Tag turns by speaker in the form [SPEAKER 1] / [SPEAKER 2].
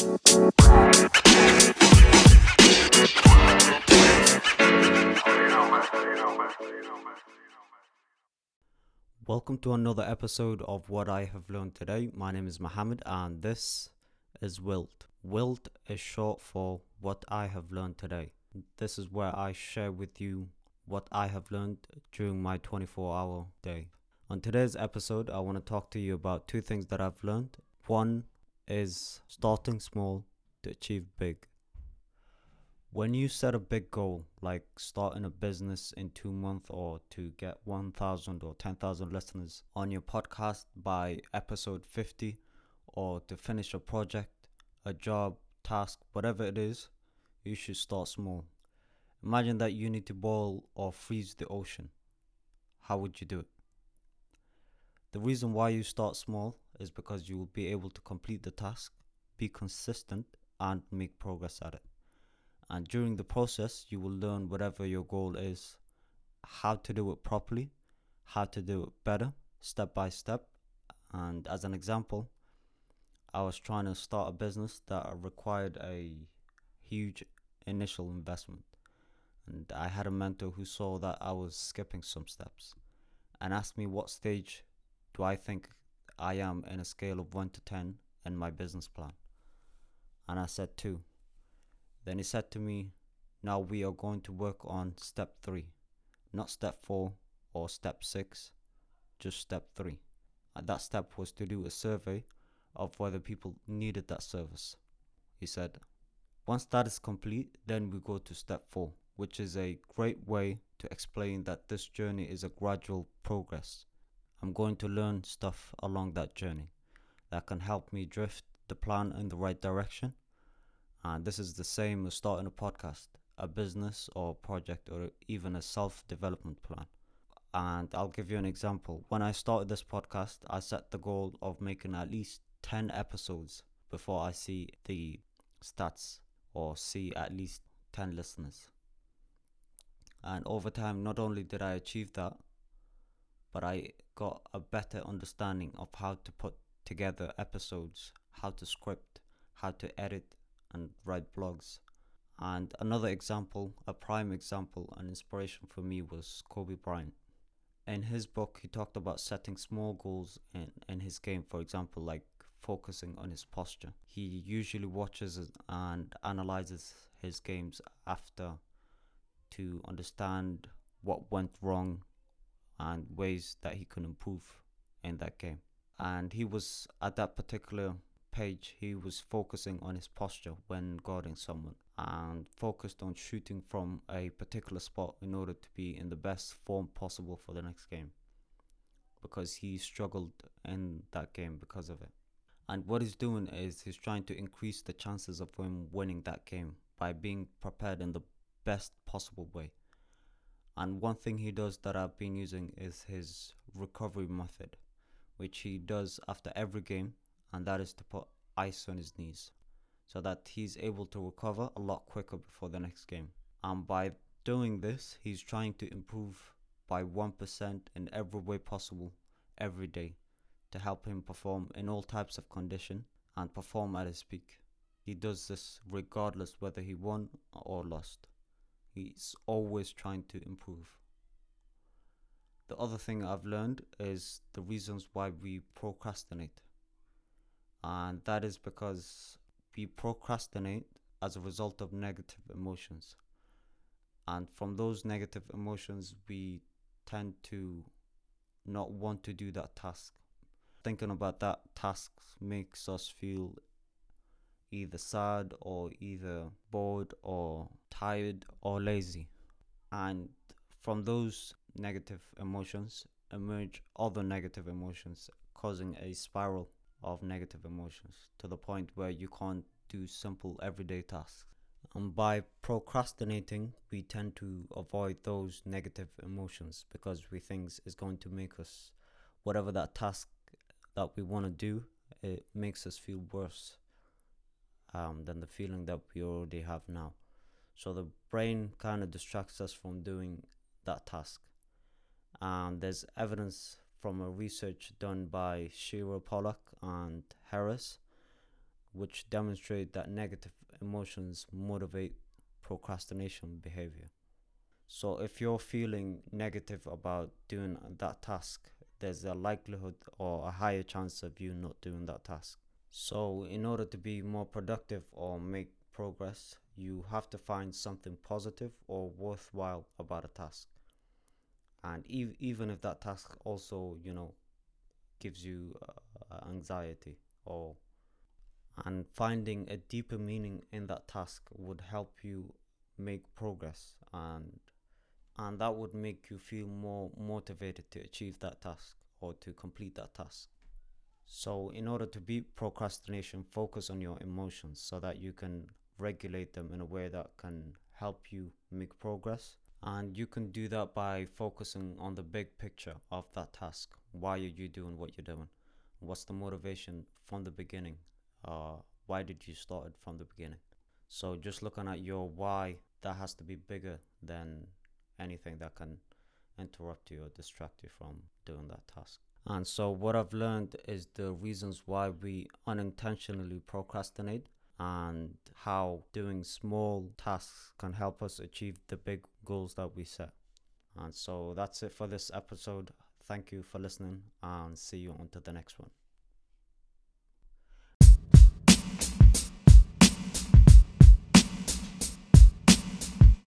[SPEAKER 1] Welcome to another episode of What I Have Learned Today. My name is Mohammed and this is WILT. WILT is short for What I Have Learned Today. This is where I share with you what I have learned during my 24 hour day. On today's episode, I want to talk to you about two things that I've learned. One is starting small to achieve big. When you set a big goal, like starting a business in two months or to get 1,000 or 10,000 listeners on your podcast by episode 50, or to finish a project, a job, task, whatever it is, you should start small. Imagine that you need to boil or freeze the ocean. How would you do it? The reason why you start small is because you will be able to complete the task, be consistent, and make progress at it. And during the process you will learn whatever your goal is how to do it properly how to do it better step by step. And as an example i was trying to start a business that required a huge initial investment. And i had a mentor who saw that i was skipping some steps and asked me what stage do i think i am in a scale of 1 to 10 in my business plan and i said 2 then he said to me, Now we are going to work on step three, not step four or step six, just step three. And that step was to do a survey of whether people needed that service. He said, Once that is complete, then we go to step four, which is a great way to explain that this journey is a gradual progress. I'm going to learn stuff along that journey that can help me drift the plan in the right direction and this is the same as starting a podcast, a business or a project, or even a self development plan. And I'll give you an example. When I started this podcast, I set the goal of making at least 10 episodes before I see the stats or see at least 10 listeners. And over time, not only did I achieve that, but I got a better understanding of how to put together episodes, how to script, how to edit, and write blogs. And another example, a prime example, an inspiration for me was Kobe Bryant. In his book, he talked about setting small goals in, in his game, for example, like focusing on his posture. He usually watches and analyzes his games after to understand what went wrong and ways that he could improve in that game. And he was at that particular page, he was focusing on his posture when guarding someone and focused on shooting from a particular spot in order to be in the best form possible for the next game because he struggled in that game because of it. And what he's doing is he's trying to increase the chances of him winning that game by being prepared in the best possible way. And one thing he does that I've been using is his recovery method, which he does after every game and that is to put ice on his knees so that he's able to recover a lot quicker before the next game. And by doing this, he's trying to improve by 1% in every way possible every day to help him perform in all types of condition and perform at his peak. He does this regardless whether he won or lost. He's always trying to improve. The other thing I've learned is the reasons why we procrastinate. And that is because we procrastinate as a result of negative emotions. And from those negative emotions we tend to not want to do that task. Thinking about that task makes us feel either sad or either bored or tired or lazy and from those negative emotions emerge other negative emotions causing a spiral of negative emotions to the point where you can't do simple everyday tasks. And by procrastinating, we tend to avoid those negative emotions because we think it's going to make us, whatever that task that we want to do, it makes us feel worse um, than the feeling that we already have now. So the brain kind of distracts us from doing that task. And there's evidence from a research done by Shira Pollack and Harris, which demonstrate that negative emotions motivate procrastination behavior. So if you're feeling negative about doing that task, there's a likelihood or a higher chance of you not doing that task. So in order to be more productive or make progress, you have to find something positive or worthwhile about a task. And ev- even if that task also, you know, gives you uh, anxiety or and finding a deeper meaning in that task would help you make progress and and that would make you feel more motivated to achieve that task or to complete that task. So, in order to beat procrastination, focus on your emotions so that you can regulate them in a way that can help you make progress. And you can do that by focusing on the big picture of that task. Why are you doing what you're doing? What's the motivation from the beginning? Uh, why did you start it from the beginning? So, just looking at your why, that has to be bigger than anything that can interrupt you or distract you from doing that task. And so, what I've learned is the reasons why we unintentionally procrastinate and how doing small tasks can help us achieve the big goals that we set. And so, that's it for this episode. Thank you for listening and see you on to the next one.